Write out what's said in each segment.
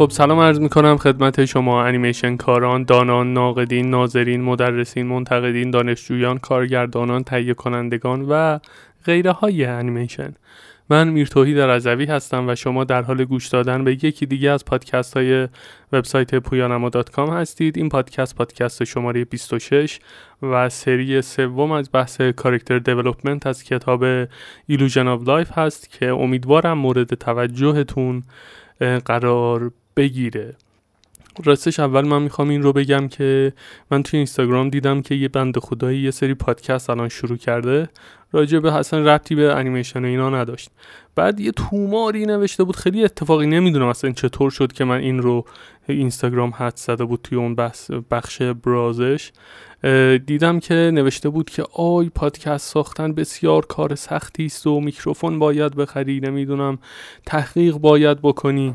خب سلام عرض می‌کنم خدمت شما انیمیشن کاران، دانان، ناقدین، ناظرین، مدرسین، منتقدین، دانشجویان، کارگردانان، تهیه کنندگان و غیره های انیمیشن. من میرتوحید رضوی هستم و شما در حال گوش دادن به یکی دیگه از پادکست های وبسایت پویانما هستید. این پادکست پادکست شماره 26 و سری سوم از بحث character development از کتاب Illusion of Life هست که امیدوارم مورد توجهتون قرار بگیره. راستش اول من می‌خوام این رو بگم که من توی اینستاگرام دیدم که یه بند خدایی یه سری پادکست الان شروع کرده. راجع به حسن ربطی به انیمیشن و اینا نداشت. بعد یه توماری نوشته بود. خیلی اتفاقی نمی‌دونم اصلا چطور شد که من این رو اینستاگرام حد زده بود توی اون بخش برازش. دیدم که نوشته بود که آی پادکست ساختن بسیار کار سختی است و میکروفون باید بخری نمی‌دونم تحقیق باید بکنی.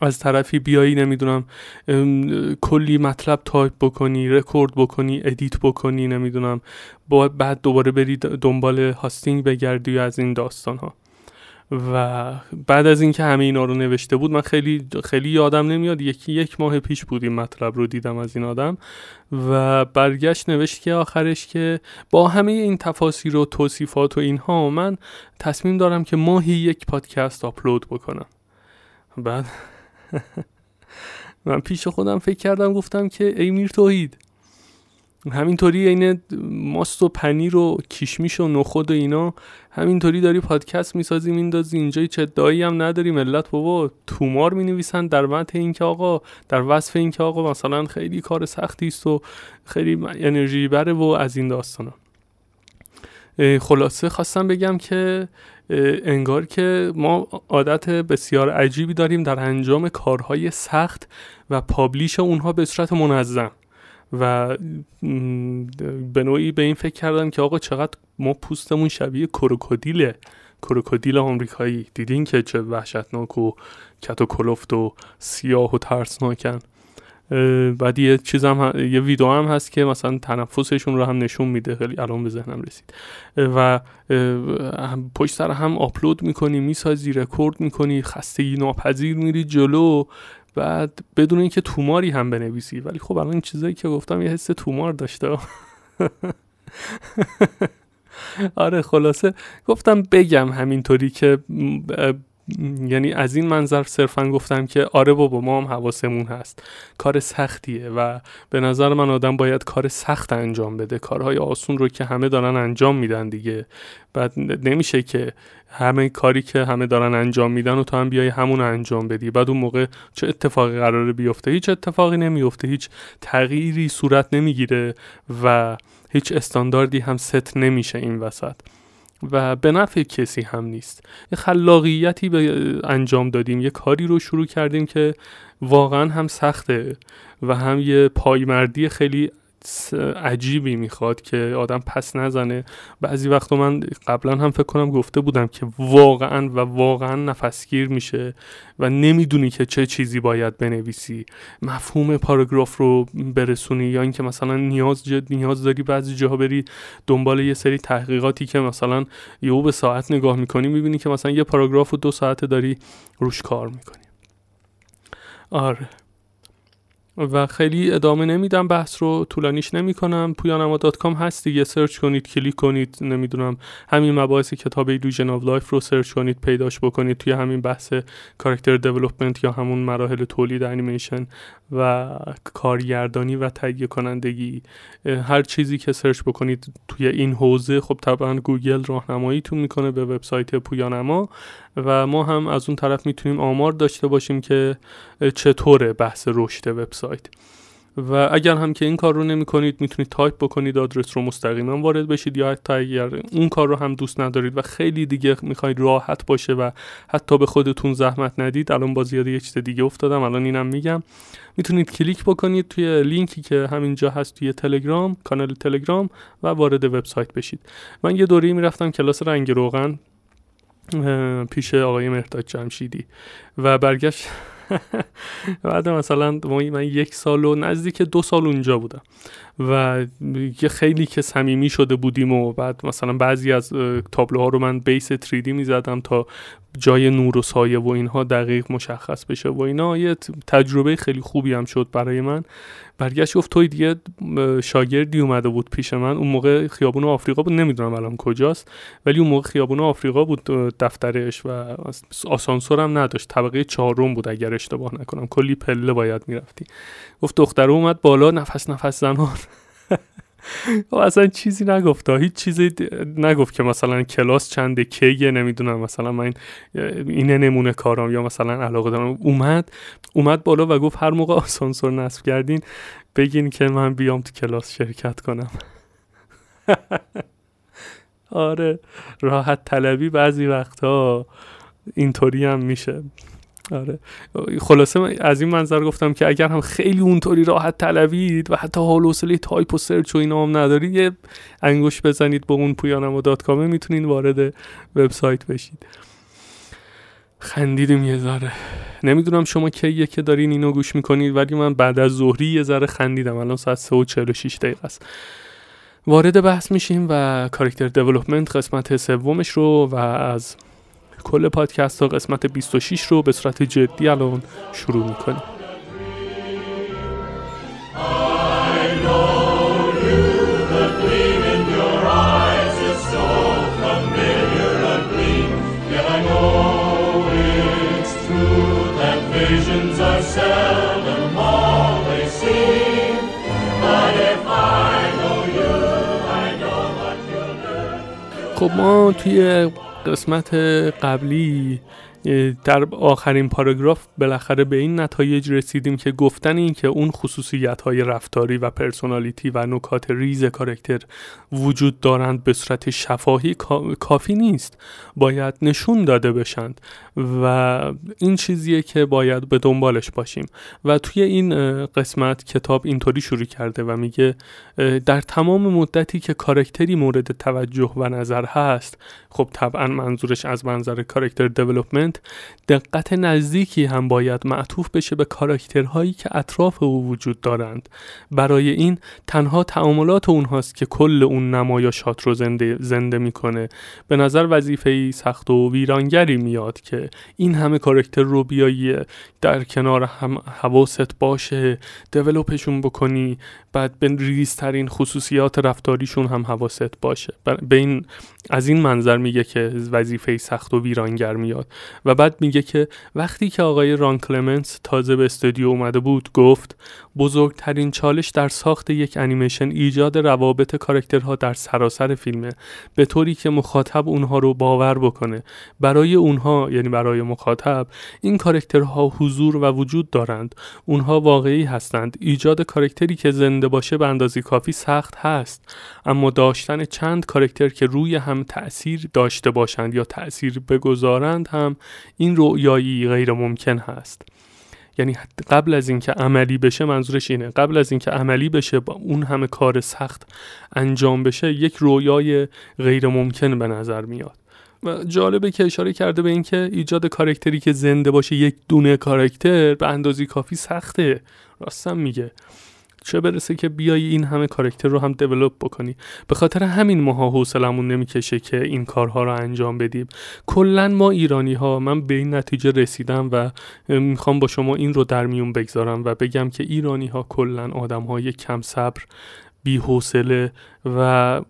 از طرفی بیایی نمی‌دونم کلی مطلب تایپ بکنی رکورد بکنی edit بکنی نمی‌دونم بعد دوباره بری دنبال hosting بگردی از این داستان ها و بعد از اینکه همه اینا رو نوشته بود من خیلی خیلی یادم نمیاد یکی یک ماه پیش بود این مطلب رو دیدم از این آدم. و برگشت نوشت که آخرش که با همه این تفاصیل و توصیفات و اینها من تصمیم دارم که ماهی یک پادکست آپلود بکنم. بعد من پیش خودم فکر کردم گفتم که ای میر توحید همینطوری این ماست و پنیر و کیشمیش و نخود و اینا همینطوری داری پادکست می‌سازی میندازی اینجا چه دایی هم نداری ملت بابا تومار می نویسن در متن اینکه آقا در وصف اینکه آقا مثلا خیلی کار سختی است و خیلی انرژی بره و از این داستانا. خلاصه خواستم بگم که انگار که ما عادت بسیار عجیبی داریم در انجام کارهای سخت و پابلیش اونها به صورت منظم. و به نوعی به این فکر کردم که آقا چقدر ما پوستمون شبیه کروکودیله کروکودیل آمریکایی. دیدین که چه وحشتناک و کت و کلفت و سیاه و ترسناکن. بعد یه چیز هم یه ویدیو هم هست که مثلا تنفسشون رو هم نشون میده. خیلی الان به ذهنم رسید. و پشت سر هم آپلود می‌کنی می‌سازی رکورد می‌کنی خستگی ناپذیر میری جلو. بعد بدون اینکه توماری هم بنویسی. ولی خب الان این چیزایی که گفتم یه حس تومار داشته. آره خلاصه. گفتم بگم همینطوری که یعنی از این منظر صرفا گفتم که آره بابا ما هم حواسمون هست. کار سختیه و به نظر من آدم باید کار سخت انجام بده. کارهای آسون رو که همه دارن انجام میدن دیگه. بعد نمیشه که همه کاری که همه دارن انجام میدن و تو هم بیای همون انجام بدی. بعد اون موقع چه اتفاقی قراره بیفته؟ هیچ اتفاقی نمیفته. هیچ تغییری صورت نمی‌گیره و هیچ استانداردی هم ست نمیشه این وسط. و به نفع کسی هم نیست. یه خلاقیتی به انجام دادیم. یه کاری رو شروع کردیم که واقعا هم سخته و هم یه پایمردی خیلی عجیبی می‌خواد که آدم پس نزنه. بعضی وقتا من قبلا هم فکر کنم گفته بودم که واقعا و واقعا نفسگیر میشه و نمی‌دونی که چه چیزی باید بنویسی. مفهوم پاراگراف رو برسونی یا اینکه مثلا نیاز نیاز داری بعضی جاها بری دنبال یه سری تحقیقاتی که مثلا یهو به ساعت نگاه می‌کنی می‌بینی که مثلا یه پاراگراف رو دو ساعته داری روش کار می‌کنی. آره. و خیلی ادامه نمیدم بحث رو طولانیش نمی‌کنم. پویانما dot com هست دیگه search کنید کلیک کنید نمی‌دونم همین مباحث کتاب Illusion of Life رو search کنید پیداش بکنید توی همین بحث character development یا همون مراحل تولید انیمیشن و کارگردانی و تهیه کنندگی. هر چیزی که search بکنید توی این حوزه خب طبعا گوگل راهنماییتون می‌کنه به وبسایت پویانما. و ما هم از اون طرف می‌تونیم آمار داشته باشیم که چطوره بحث رشد وبسایت. و اگر هم که این کار رو نمی کنید می‌تونید تایپ بکنید آدرس رو مستقیما وارد بشید یا حتی اگر اون کار رو هم دوست ندارید و خیلی دیگه می‌خواید راحت باشه و حتی به خودتون زحمت ندید الان با زیاده یه چیز دیگه افتادم الان اینم میگم. می‌تونید کلیک بکنید توی لینکی که همینجا هست توی تلگرام کانال تلگرام و وارد وبسایت بشید. من یه دوره می‌رفتم کلاس رنگ روغن. پیش آقای مهداد جمشیدی. و برگشت. بعد مثلا من یک سال و نزدیک دو سال اونجا بودم. و یه خیلی که صمیمی شده بودیم و بعد مثلا بعضی از تابلوها رو من بیس 3D می‌زدم تا جای نور و سایه و اینها دقیق مشخص بشه و اینا. یه تجربه خیلی خوبی هم شد برای من. برگشت گفت توی دیگه شاگردی اومده بود پیش من. اون موقع خیابون آفریقا بود. نمی‌دونم الان کجاست. ولی اون موقع خیابون آفریقا بود دفترش و آسانسور هم نداشت. طبقه چهارم بود اگر اشتباه نکنم. کلی پله باید می‌رفتی. گفت دختره اومد بالا. نفس نفس زنان. اصلا چیزی نگفت. هیچ چیزی نگفت که مثلا کلاس چنده کیه نمی‌دونم مثلا من اینه نمونه کارم یا مثلا علاقه دارم. اومد اومد بالا و گفت هر موقع آسانسور نصب کردین بگین که من بیام تو کلاس شرکت کنم. آره راحت طلبی بعضی وقتها اینطوری هم میشه. آره. خلاصه از این منظر گفتم که اگر هم خیلی اونطوری راحت طلبید و حتی حال حوصله تایپ و search و اینا هم ندارید یه انگشت بزنید به اون پویانما dot com ه می‌تونید وارد وبسایت بشید. خندیدیم یه ذره. نمی‌دونم شما کیه که دارین اینو گوش می‌کنید ولی من بعد از ظهری یه ذره خندیدم. الان ساعت 3 و 46 دقیقه است. وارد بحث میشیم و کاراکتر دیولپمنت قسمت سومش رو و از کل پادکست ها قسمت 26 رو به صورت جدی الان شروع می‌کنیم. خب ما توی قسمت قبلی در آخرین پاراگراف بالاخره به این نتایج رسیدیم که گفتن این که اون خصوصیت های رفتاری و personality و نکات ریز کارکتر وجود دارند به صورت شفاهی کافی نیست. باید نشون داده بشند و این چیزیه که باید به دنبالش باشیم. و توی این قسمت کتاب اینطوری شروع کرده و میگه در تمام مدتی که کارکتری مورد توجه و نظر هست خب طبعا منظورش از منظر کارکتر دیولپمنت دقت نزدیکی هم باید معطوف بشه به کاراکترهایی که اطراف او وجود دارند. برای این تنها تعاملات اونهاست که کل اون نمایشات رو زنده, زنده می‌کنه. به نظر وظیفه سخت و ویرانگری میاد که این همه کاراکتر رو بیایی در کنار هم حواست باشه دیولوپشون بکنی بعد به ریزترین خصوصیات رفتاریشون هم حواست باشه. به این از این منظر میگه که وظیفه سخت و ویرانگر میاد. و بعد میگه که وقتی که آقای ران کلمنس تازه به استودیو اومده بود گفت بزرگترین چالش در ساخت یک انیمیشن ایجاد روابط کاراکترها در سراسر فیلمه. به طوری که مخاطب اونها رو باور بکنه. برای اونها یعنی برای مخاطب این کاراکترها حضور و وجود دارند. اونها واقعی هستند. ایجاد کاراکتری که زنده باشه به اندازی کافی سخت هست. اما داشتن چند کاراکتر که روی هم تاثیر داشته باشند یا تاثیر بگذارند هم این رؤیایی غیر ممکن هست. یعنی قبل از اینکه عملی بشه منظورش اینه. قبل از اینکه عملی بشه با اون همه کار سخت انجام بشه یک رویای غیر ممکن به نظر میاد. و جالبه که اشاره کرده به اینکه ایجاد کارکتری که زنده باشه یک دونه کارکتر به اندازی کافی سخته. راستم میگه. چه برسه که بیای این همه کارکتر رو هم دیولپ بکنی. به خاطر همین ماها حوصلمون نمی‌کشه که این کارها رو انجام بدیم. کلا ما ایرانی ها من به این نتیجه رسیدم و می‌خوام با شما این رو در میون بگذارم و بگم که ایرانی ها کلا آدم های کم صبر بی حوصله و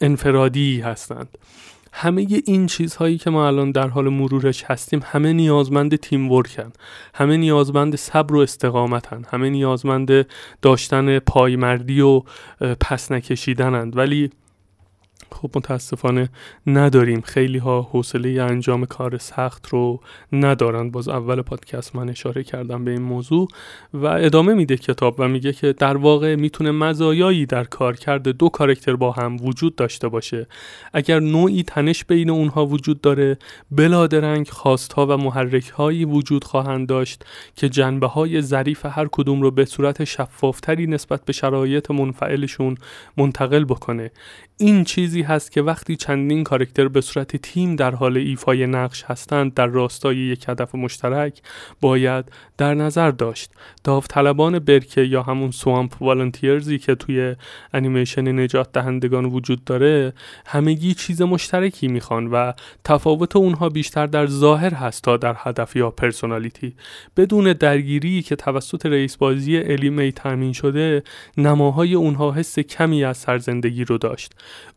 انفرادی هستند. همه این چیزهایی که ما الان در حال مرورش هستیم همه نیازمند تیم ورکن همه نیازمند صبر و استقامتن همه نیازمند داشتن پایمردی و پس نکشیدنند. ولی خب متاسفانه نداریم. خیلی ها حوصله انجام کار سخت رو ندارند باز اول پادکست من اشاره کردم به این موضوع و ادامه میده کتاب و میگه که در واقع می‌تونه مزایایی در کار کرده دو کارکتر با هم وجود داشته باشه. اگر نوعی تنش بین اونها وجود داره بلادرنگ خواستها و محرک هایی وجود خواهند داشت که جنبه های ظریف هر کدوم رو به صورت شفافتری نسبت به شرایط منفعلشون منتقل بکنه. این چیزی هست که وقتی چندین کارکتر به صورت تیم در حال ایفای نقش هستند در راستای یک هدف مشترک باید در نظر داشت. داوطلبان برکه یا همون swamp volunteers ی که توی انیمیشن نجات دهندگان وجود داره همگی چیز مشترکی می‌خوان و تفاوت اونها بیشتر در ظاهر هست تا در هدف یا personality. بدون درگیری که توسط رئیس بازی Ellie Mae تامین شده نماهای اونها حس کمی از سرزندگی رو داشت.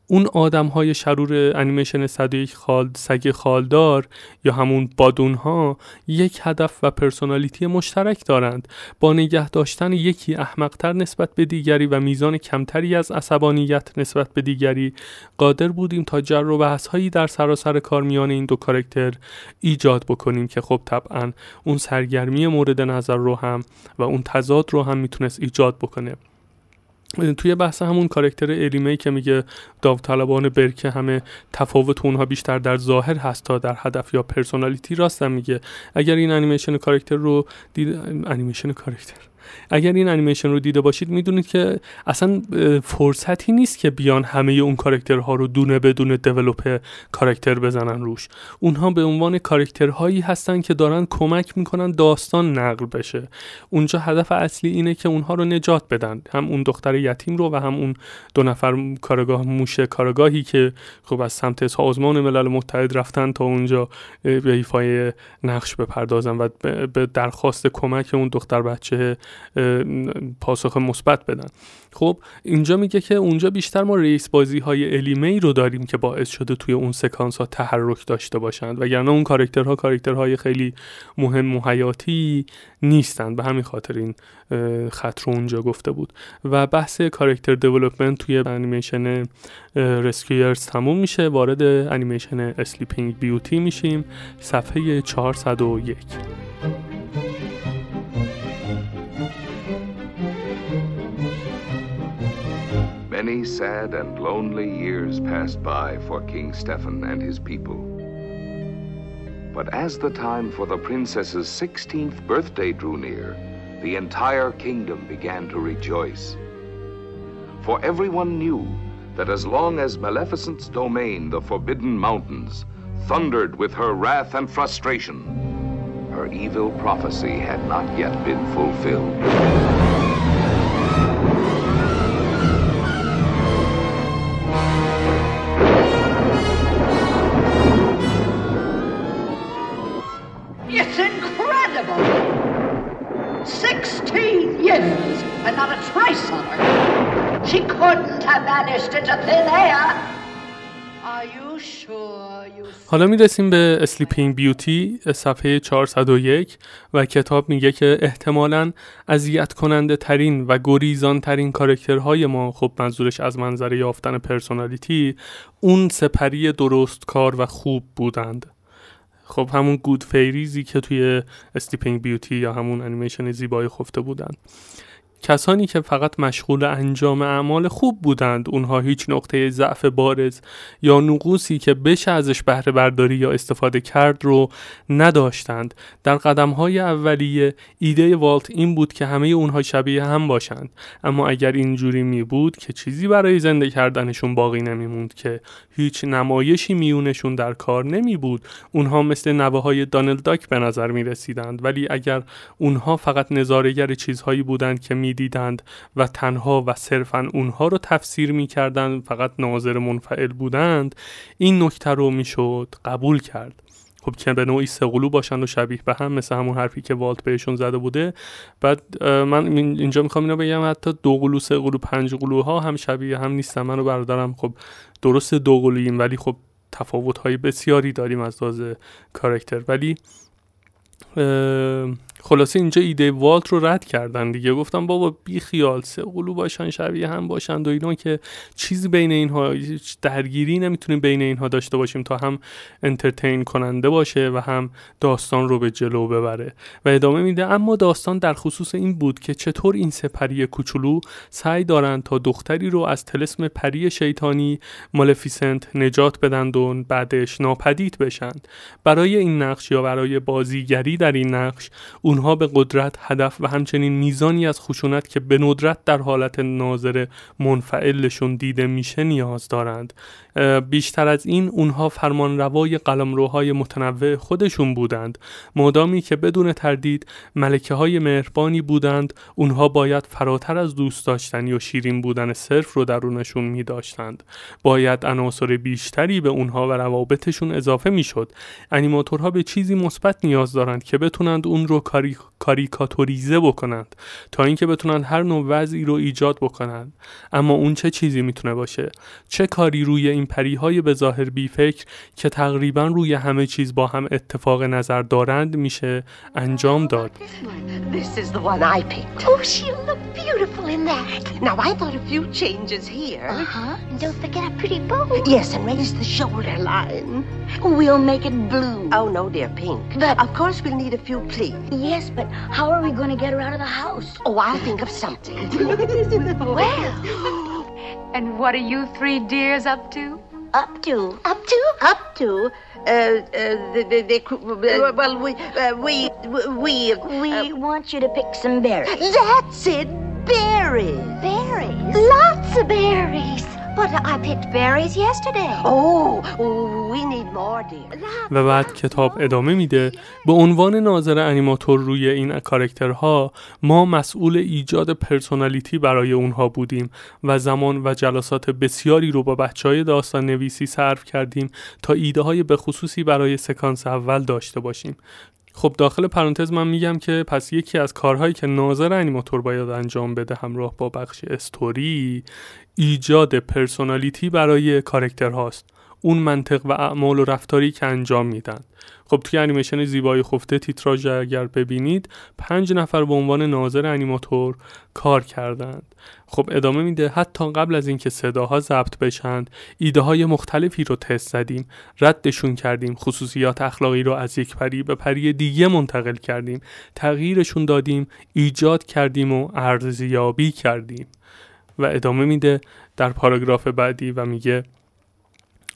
اون آدم های شرور انیمیشن 101 خال سگ خالدار یا همون بادون ها یک هدف و پرسونالیتی مشترک دارند. با نگه داشتن یکی احمقتر نسبت به دیگری و میزان کمتری از عصبانیت نسبت به دیگری قادر بودیم تا جر و بحث هایی در سراسر کار میان این دو کارکتر ایجاد بکنیم که خب طبعا اون سرگرمی مورد نظر رو هم و اون تضاد رو هم می‌تونست ایجاد بکنه. توی بحث همون کارکتر الیمه که میگه داوطلبان برکه همه تفاوت اونها بیشتر در ظاهر هست تا در هدف یا personality راستم میگه. اگر این انیمیشن کارکتر رو دید انیمیشن کارکتر اگر این انیمیشن رو دیده باشید می‌دونید که اصلا فرصتی نیست که بیان همه اون کارکترها رو دونه به دونه develop کارکتر بزنن روش. اونها به عنوان کارکترهایی هستن که دارن کمک می‌کنن داستان نقل بشه. اونجا هدف اصلی اینه که اونها رو نجات بدن. هم اون دختر یتیم رو و هم اون دو نفر کارگاه موشه کارگاهی که خب از سمت سازمان ملل متحد رفتن تا اونجا به ایفای نقش بپردازن و به درخواست کمک اون دختر بچه پاسخ مثبت بدن. خب اینجا میگه که اونجا بیشتر ما رئیس بازی های الیمی رو داریم که باعث شده توی اون سکانس ها تحرک داشته باشند. وگرنه اون کاراکترها کاراکترهای خیلی مهم و حیاتی نیستند. به همین خاطر این خط رو اونجا گفته بود. و بحث character development توی انیمیشن Rescuers تموم میشه. وارد انیمیشن Sleeping Beauty میشیم. صفحه 401 Many sad and lonely years passed by for King Stephen and his people. But as the time for the princess's 16th birthday drew near, the entire kingdom began to rejoice. For everyone knew that as long as Maleficent's domain, the Forbidden Mountains, thundered with her wrath and frustration, her evil prophecy had not yet been fulfilled. حالا می‌رسیم به Sleeping Beauty صفحه 401 و کتاب میگه که احتمالا اذیت کننده ترین و گریزان ترین کارکترهای ما خب منظورش از منظر یافتن personality اون سه پری درست کار و خوب بودند. خب همون good fairies ی که توی Sleeping Beauty یا همون انیمیشن زیبای خفته بودند. کسانی که فقط مشغول انجام اعمال خوب بودند اونها هیچ نقطه ضعف بارز یا نقوصی که بشه ازش بهره برداری یا استفاده کرد رو نداشتند. در قدم های اولیه ایده والت این بود که همه اونها شبیه هم باشند. اما اگر اینجوری می بود که چیزی برای زنده کردنشون باقی نمیموند که هیچ نمایشی میونشون در کار نمی بود اونها مثل نوه های دانل داک به نظر می رسیدند ولی اگر اونها فقط نظارگر چیزهایی بودند که می دیدند و تنها و صرفا اونها رو تفسیر می کردند فقط ناظر منفعل بودند این نکته رو می‌شد قبول کرد. خب که به نوعی سقلو باشند و شبیه به هم مثل همون حرفی که والت بهشون زده بوده. بعد من اینجا می‌خوام اینو بگم حتی دو قلو سه قلو پنج قلوها هم شبیه هم نیستن. من و برادرم خب درست دو قلوییم ولی خب تفاوت های بسیاری داریم از لحاظ کارکتر ولی خلاصه اینجا ایده والت رو رد کردن دیگه. گفتم بابا بی خیال سه قلو باشن شبیه هم باشند و اینا که چیزی بین اینها درگیری نمی‌تونیم بین اینها داشته باشیم تا هم انترتین کننده باشه و هم داستان رو به جلو ببره. و ادامه میده اما داستان در خصوص این بود که چطور این سپری کوچولو سعی دارند تا دختری رو از تلسم پری شیطانی مالفیسنت نجات بدند و بعدش ناپدید بشند برای این نقش یا برای بازیگری در این نقش اونها به قدرت هدف و همچنین میزانی از خشونت که به ندرت در حالت ناظر منفعلشون دیده میشه نیاز دارند. بیشتر از این اونها فرمانروای قلمروهای متنوع خودشون بودند. مادامی که بدون تردید ملکه های مهربانی بودند اونها باید فراتر از دوست داشتنی و شیرین بودن صرف رو درونشون می داشتند باید عناصر بیشتری به اونها و روابطشون اضافه می شد انیماتورها به چیزی مثبت نیاز دارند که بتونند اون رو کاری... کاریکاتوریزه بکنند تا اینکه بتونند هر نوع وضعی رو ایجاد بکنند اما اون چه چیزی می‌تونه باشه چه کاری روی این پریهای به ظاهر بیفکر که تقریبا روی همه چیز با هم اتفاق نظر دارند میشه انجام داد This is the one I picked. Oh, she'll look beautiful in that. Now, I thought a few changes here. Uh-huh. And don't forget a pretty bow. Yes, and raise the shoulder line. We'll make it blue. Oh, no, dear, pink. But- of course we'll need a few pleats. Yes, but how are we going to get her out of the house? Oh, I'll think of something. Well, And what are you three dears up to? up to. Up to? Up to, uh, uh, the, the, the, uh, well, we, uh, we, we, We uh, want you to pick some berries. that's it, berries. Berries? Lots of berries. But I picked berries yesterday. Oh, we need more, dear. و بعد کتاب ادامه میده به عنوان ناظر انیماتور روی این کارکترها ما مسئول ایجاد پرسونالیتی برای اونها بودیم و زمان و جلسات بسیاری رو با بچه های داستان نویسی صرف کردیم تا ایده های بخصوصی برای سکانس اول داشته باشیم خب داخل پرانتز من میگم که پس یکی از کارهایی که ناظر انیماتور باید انجام بده همراه با بخش استوری ایجاد personality برای کارکتر هاست اون منطق و اعمال و رفتاری که انجام میدن. خب توی انیمیشن زیبای خفته تیتراژ اگر ببینید پنج نفر به عنوان ناظر انیماتور کار کردند. خب ادامه میده حتی قبل از اینکه صداها ضبط بشند ایده های مختلفی رو تست زدیم ردشون کردیم خصوصیات اخلاقی رو از یک پری به پری دیگه منتقل کردیم تغییرشون دادیم ایجاد کردیم و ارزیابی کردیم. و ادامه میده در پاراگراف بعدی و میگه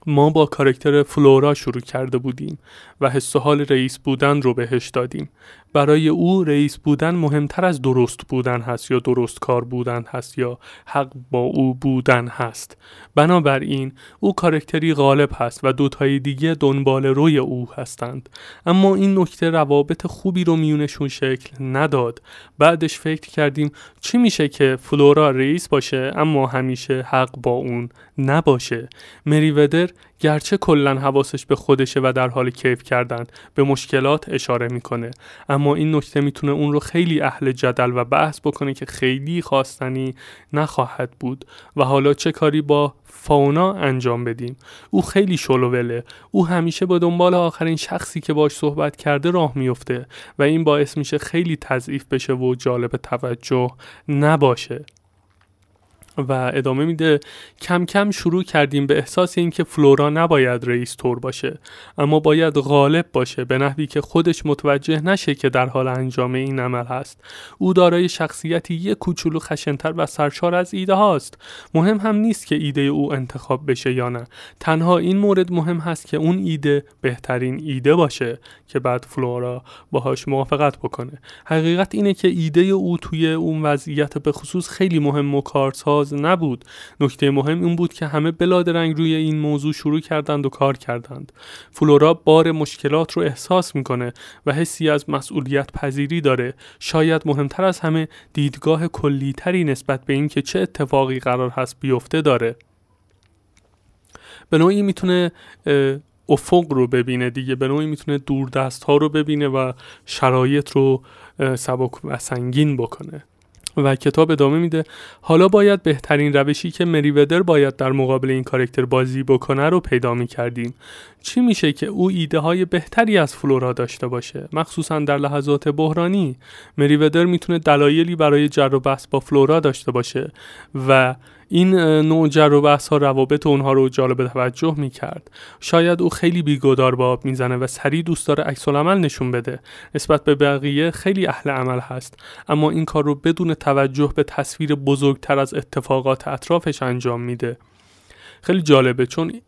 ما با کارکتر فلورا شروع کرده بودیم و حس و حال رئیس بودن رو بهش دادیم. برای او رئیس بودن مهمتر از درست بودن هست یا درست کار بودن هست یا حق با او بودن هست. بنابراین او کارکتری غالب هست و دوتای دیگه دنبال روی او هستند. اما این نکته روابط خوبی رو میونشون شکل نداد. بعدش فکر کردیم چی میشه که فلورا رئیس باشه اما همیشه حق با اون نباشه. مریودر گرچه کلا حواسش به خودشه و در حال کیف کردن به مشکلات اشاره می‌کنه. اما این نکته می‌تونه اون رو خیلی اهل جدل و بحث بکنه که خیلی خواستنی نخواهد بود. و حالا چه کاری با فاونا انجام بدیم؟ او خیلی شلووله. او همیشه با دنبال آخرین شخصی که باش صحبت کرده راه میفته و این باعث میشه خیلی تضعیف بشه و جالب توجه نباشه. و ادامه میده کم کم شروع کردیم به احساس اینکه فلورا نباید رئیس تور باشه اما باید غالب باشه به نحوی که خودش متوجه نشه که در حال انجام این عمل هست. او دارای شخصیتی یک کوچولو خشنتر و سرشار از ایده هاست. مهم هم نیست که ایده او انتخاب بشه یا نه. تنها این مورد مهم هست که اون ایده بهترین ایده باشه که بعد فلورا باهاش موافقت بکنه. حقیقت اینه که ایده او توی اون وضعیت به خصوص خیلی مهم و نبود. نکته مهم این بود که همه بلادرنگ روی این موضوع شروع کردند و کار کردند. فلورا بار مشکلات رو احساس می‌کنه و حسی از مسئولیت پذیری داره. شاید مهمتر از همه دیدگاه کلیتری نسبت به اینکه چه اتفاقی قرار هست بیفته داره. به نوعی می‌تونه افق رو ببینه دیگه. به نوعی می‌تونه دوردست ها رو ببینه و شرایط رو سبک و سنگین بکنه. و کتاب ادامه میده. حالا باید بهترین روشی که مریودر باید در مقابل این کارکتر بازی بکنه رو پیدا می کردیم چی میشه که او ایده های بهتری از فلورا داشته باشه؟ مخصوصا در لحظات بحرانی. مریودر می‌تونه دلایلی برای جر و بحث با فلورا داشته باشه و این نوع جر و بحث ها روابط اونها رو جالب توجه می کرد شاید او خیلی بیگدار به آب می‌زنه و سریع دوست داره عکس عمل نشون بده. نسبت به بقیه خیلی اهل عمل هست. اما این کار رو بدون توجه به تصویر بزرگتر از اتفاقات اطرافش انجام میده. خیلی جالبه چون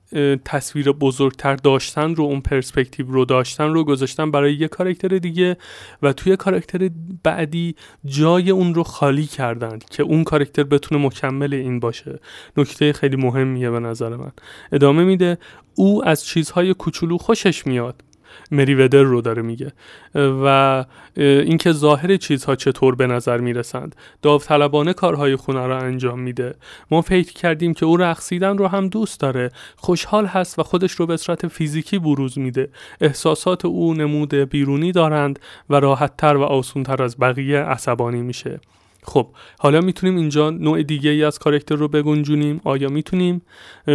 تصویر بزرگتر داشتن رو اون پرسپکتیو رو داشتن رو گذاشتن برای یه کارکتر دیگه و توی کارکتر بعدی جای اون رو خالی کردن که اون کارکتر بتونه مکمل این باشه. نکته خیلی مهمیه به نظر من. ادامه میده او از چیزهای کوچولو خوشش میاد. مریودر رو داره میگه. و اینکه ظاهر چیزها چطور به نظر می‌رسند. داوطلبانه کارهای خونه را انجام میده. ما فکر کردیم که او رقصیدن رو هم دوست داره. خوشحال هست و خودش رو به صورت فیزیکی بروز میده. احساسات او نمود بیرونی دارند و راحتتر و آسونتر از بقیه عصبانی میشه. خب حالا می‌تونیم اینجا نوع دیگه ای از کارکتر رو بگنجونیم؟ آیا می‌تونیم؟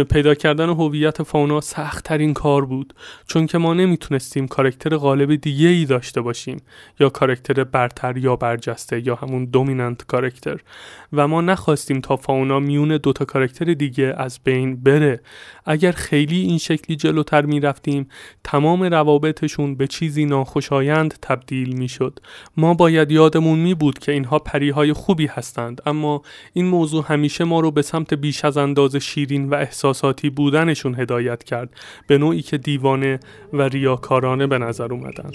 پیدا کردن هویت فاونا سخت ترین کار بود چون که ما نمی‌تونستیم کارکتر غالب دیگه ای داشته باشیم یا کارکتر برتر یا برجسته یا همون دومیننت کارکتر. و ما نخواستیم تا فاونا میون دوتا کارکتر دیگه از بین بره. اگر خیلی این شکلی جلوتر می‌رفتیم تمام روابطشون به چیزی ناخوشایند تبدیل می‌شد. ما باید یادمون می بود که اینها پریهای خوبی هستند اما این موضوع همیشه ما رو به سمت بیش از انداز شیرین و احساساتی بودنشون هدایت کرد به نوعی که دیوانه و ریاکارانه به نظر اومدند.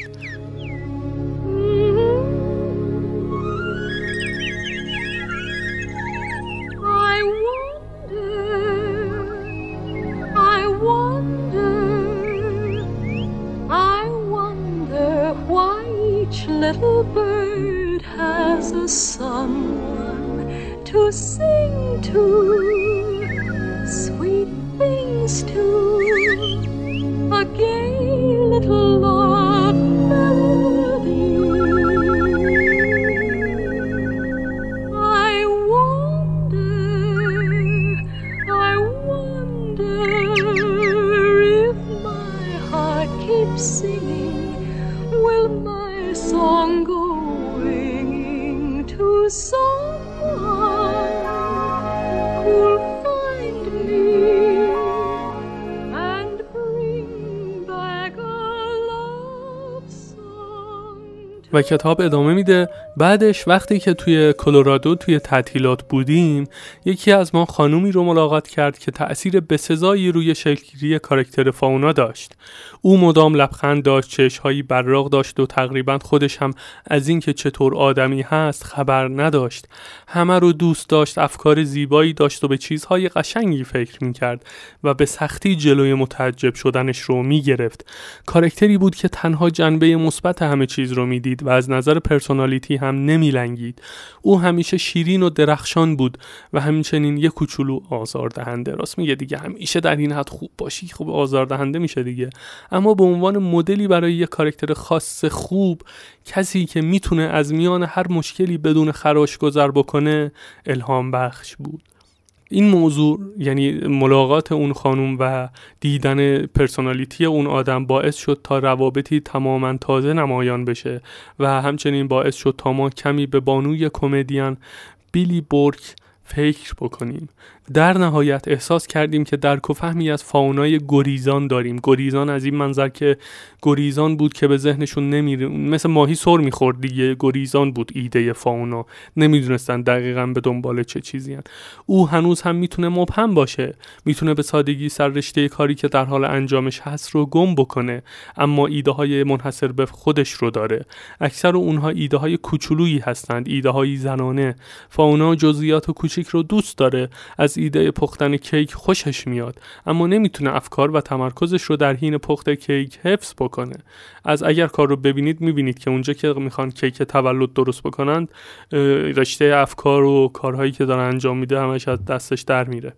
و کتاب ادامه میده. بعدش وقتی که توی کلرادو توی تعطیلات بودیم یکی از ما خانومی رو ملاقات کرد که تأثیر بسزایی روی شکلگیری کارکتر فاونا داشت. او مدام لبخند داشت چشمهایی براق داشت و تقریبا خودش هم از اینکه چطور آدمی هست خبر نداشت. همه رو دوست داشت افکار زیبایی داشت و به چیزهای قشنگی فکر می‌کرد و به سختی جلوی متعجب شدنش رو می‌گرفت. کارکتری بود که تنها جنبه مثبت همه چیز رو می‌دید. و از نظر پرسونالیتی هم نمیلنگید. او همیشه شیرین و درخشان بود و همچنین یه کوچولو آزاردهنده. راست میگه دیگه همیشه در این حد خوب باشی خوب آزاردهنده میشه دیگه. اما به عنوان مدلی برای یه کارکتر خاص خوب کسی که می‌تونه از میان هر مشکلی بدون خراش گذر بکنه الهام بخش بود. این موضوع یعنی ملاقات اون خانوم و دیدن پرسونالیتی اون آدم باعث شد تا روابطی تماما تازه نمایان بشه و همچنین باعث شد تا ما کمی به بانوی کمدین بیلی بورک فکر بکنیم. در نهایت احساس کردیم که درک و فهمی از فاونای گریزان داریم. گریزان از این منظر که گریزان بود که به ذهنشون نمیره مثل ماهی سر می‌خورد دیگه. گریزان بود ایده فاونا. نمی‌دونستن دقیقا به دنبال چه چیزی هن. او هنوز هم می‌تونه مبهم باشه. می‌تونه به سادگی سر رشته کاری که در حال انجامش هست رو گم بکنه. اما ایده های منحصر به خودش رو داره. اکثر اونها ایده های کوچولویی هستند. ایده های زنانه. فاونا جزئیات کوچیک رو دوست داره. از ایده پختن کیک خوشش میاد اما نمی‌تونه افکار و تمرکزش رو در حین پخت کیک حفظ بکنه. از اگر کار رو ببینید می‌بینید که اونجا که می‌خوان کیک تولد درست بکنند رشته افکار و کارهایی که داره انجام میده همش از دستش در میره.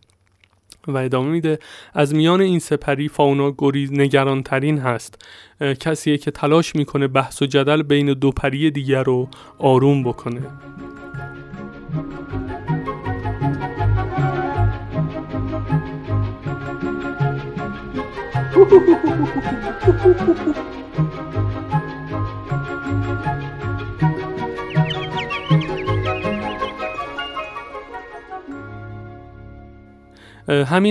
و ادامه میده از میان این سپری فاونا گریز نگرانترین هست. کسیه که تلاش می‌کنه بحث و جدل بین دو پری دیگر رو آروم بکنه. همین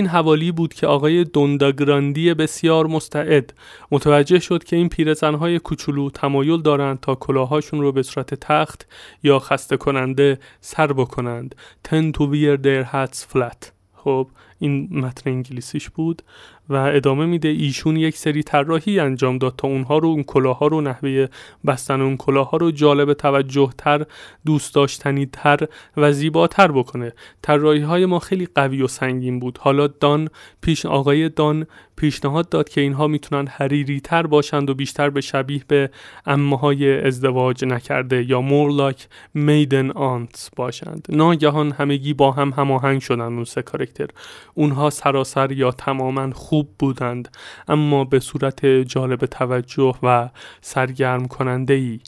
حوالی بود که آقای دونداگراندی بسیار مستعد متوجه شد که این پیرزنهای کوچولو تمایل دارند تا کلاهاشون رو به صورت تخت یا خسته کننده سر بکنند. Tend to wear their hats flat. خب این متن انگلیسیش بود. و ادامه میده ایشون یک سری طراحی انجام داد تا اونها رو اون کلاها رو نحوه بستن اون کلاها رو جالب توجه تر دوست داشتنی تر و زیباتر بکنه. طراحی های ما خیلی قوی و سنگین بود. حالا دان پیش آقای دان پیشنهاد داد که اینها می‌تونن حریری تر باشند و بیشتر به شبیه به امه ازدواج نکرده یا مور لاک میدن آنت باشند. ناگهان همگی با هم هماهنگ شدن اون سه کارکتر اونها سراسر یا تماما خوب بودند اما به صورت جالب توجه و سرگرم کننده ای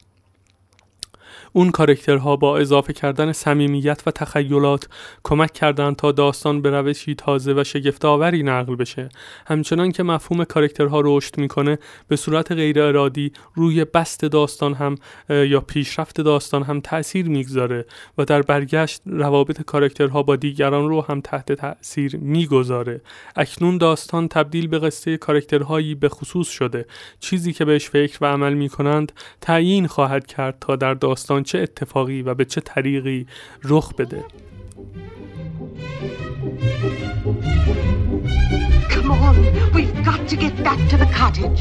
اون کارکترها با اضافه کردن صمیمیت و تخیلات کمک کردند تا داستان به روشی تازه و شگفتآوری نقل بشه. همچنان که مفهوم کارکترها رشد می‌کنه به صورت غیر ارادی روی بسط داستان هم یا پیشرفت داستان هم تاثیر می‌گذاره و در برگشت روابط کارکترها با دیگران رو هم تحت تاثیر می‌گذاره. اکنون داستان تبدیل به قصه کارکترهایی به خصوص شده. چیزی که بهش فکر و عمل می‌کنند تعیین خواهد کرد تا در داستان چه اتفاقی و به چه طریقی رخ بده the cottage.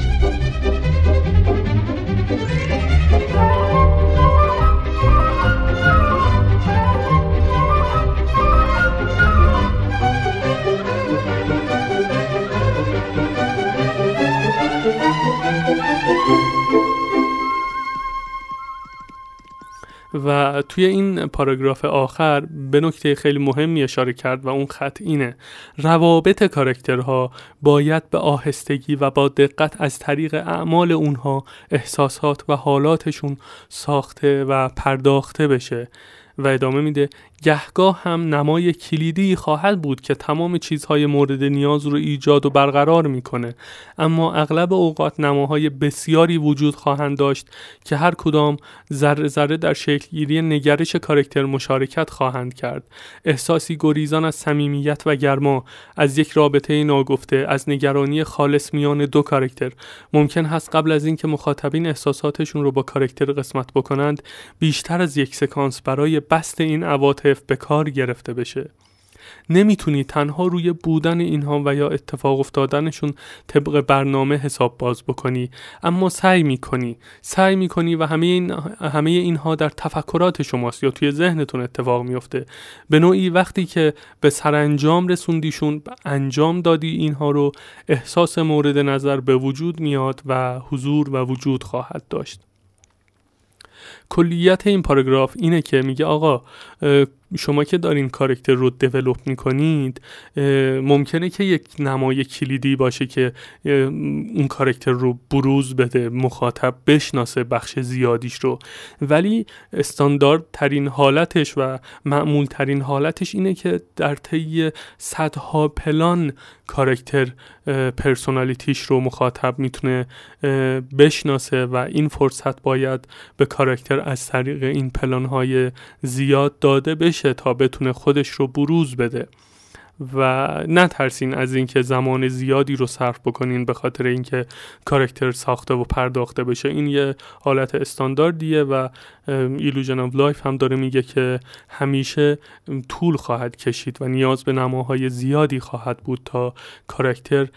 و توی این پاراگراف آخر به نکته خیلی مهمی اشاره کرد و اون خط اینه. روابط کارکترها باید به آهستگی و با دقت از طریق اعمال اونها احساسات و حالاتشون ساخته و پرداخته بشه. و ادامه میده گهگاه هم نمای کلیدی خواهد بود که تمام چیزهای مورد نیاز رو ایجاد و برقرار می‌کنه. اما اغلب اوقات نماهای بسیاری وجود خواهند داشت که هر کدام ذره ذره در شکلگیری نگرش کارکتر مشارکت خواهند کرد. احساسی گریزان از صمیمیت و گرما از یک رابطه ناگفته از نگرانی خالص میان دو کارکتر. ممکن هست قبل از اینکه مخاطبین احساساتشون رو با کارکتر قسمت بکنند بیشتر از یک سکانس برای بست این عواطف به کار گرفته بشه. نمی‌تونی تنها روی بودن اینها و یا اتفاق افتادنشون طبق برنامه حساب باز بکنی اما سعی می‌کنی سعی می‌کنی و همه, این همه اینها در تفکرات شماست یا توی ذهنتون اتفاق میفته به نوعی وقتی که به سرانجام رسوندیشون انجام دادی اینها رو احساس مورد نظر به وجود میاد و حضور و وجود خواهد داشت. کلیت این پاراگراف اینه که میگه آقا شما که دارین کارکتر رو دیولوپ می‌کنید ممکنه که یک نمای کلیدی باشه که اون کارکتر رو بروز بده مخاطب بشناسه بخش زیادیش رو. ولی استاندارد ترین حالتش و معمول ترین حالتش اینه که در طی صدها پلان کارکتر پرسونالیتیش رو مخاطب می‌تونه بشناسه و این فرصت باید به کارکتر از طریق این پلان زیاد داده بشه تا بتونه خودش رو بروز بده. و نترسین از اینکه زمان زیادی رو صرف بکنین به خاطر اینکه کارکتر ساخته و پرداخته بشه. این یه حالت استانداردیه و Illusion of Life هم داره میگه که همیشه طول خواهد کشید و نیاز به نماهای زیادی خواهد بود تا کارکتر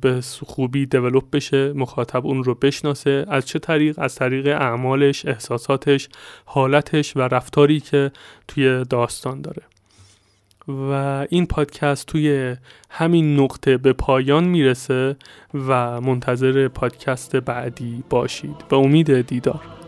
به خوبی develop بشه مخاطب اون رو بشناسه. از چه طریق؟ از طریق اعمالش احساساتش حالتش و رفتاری که توی داستان داره. و این پادکست توی همین نقطه به پایان می‌رسه و منتظر پادکست بعدی باشید. به امید دیدار.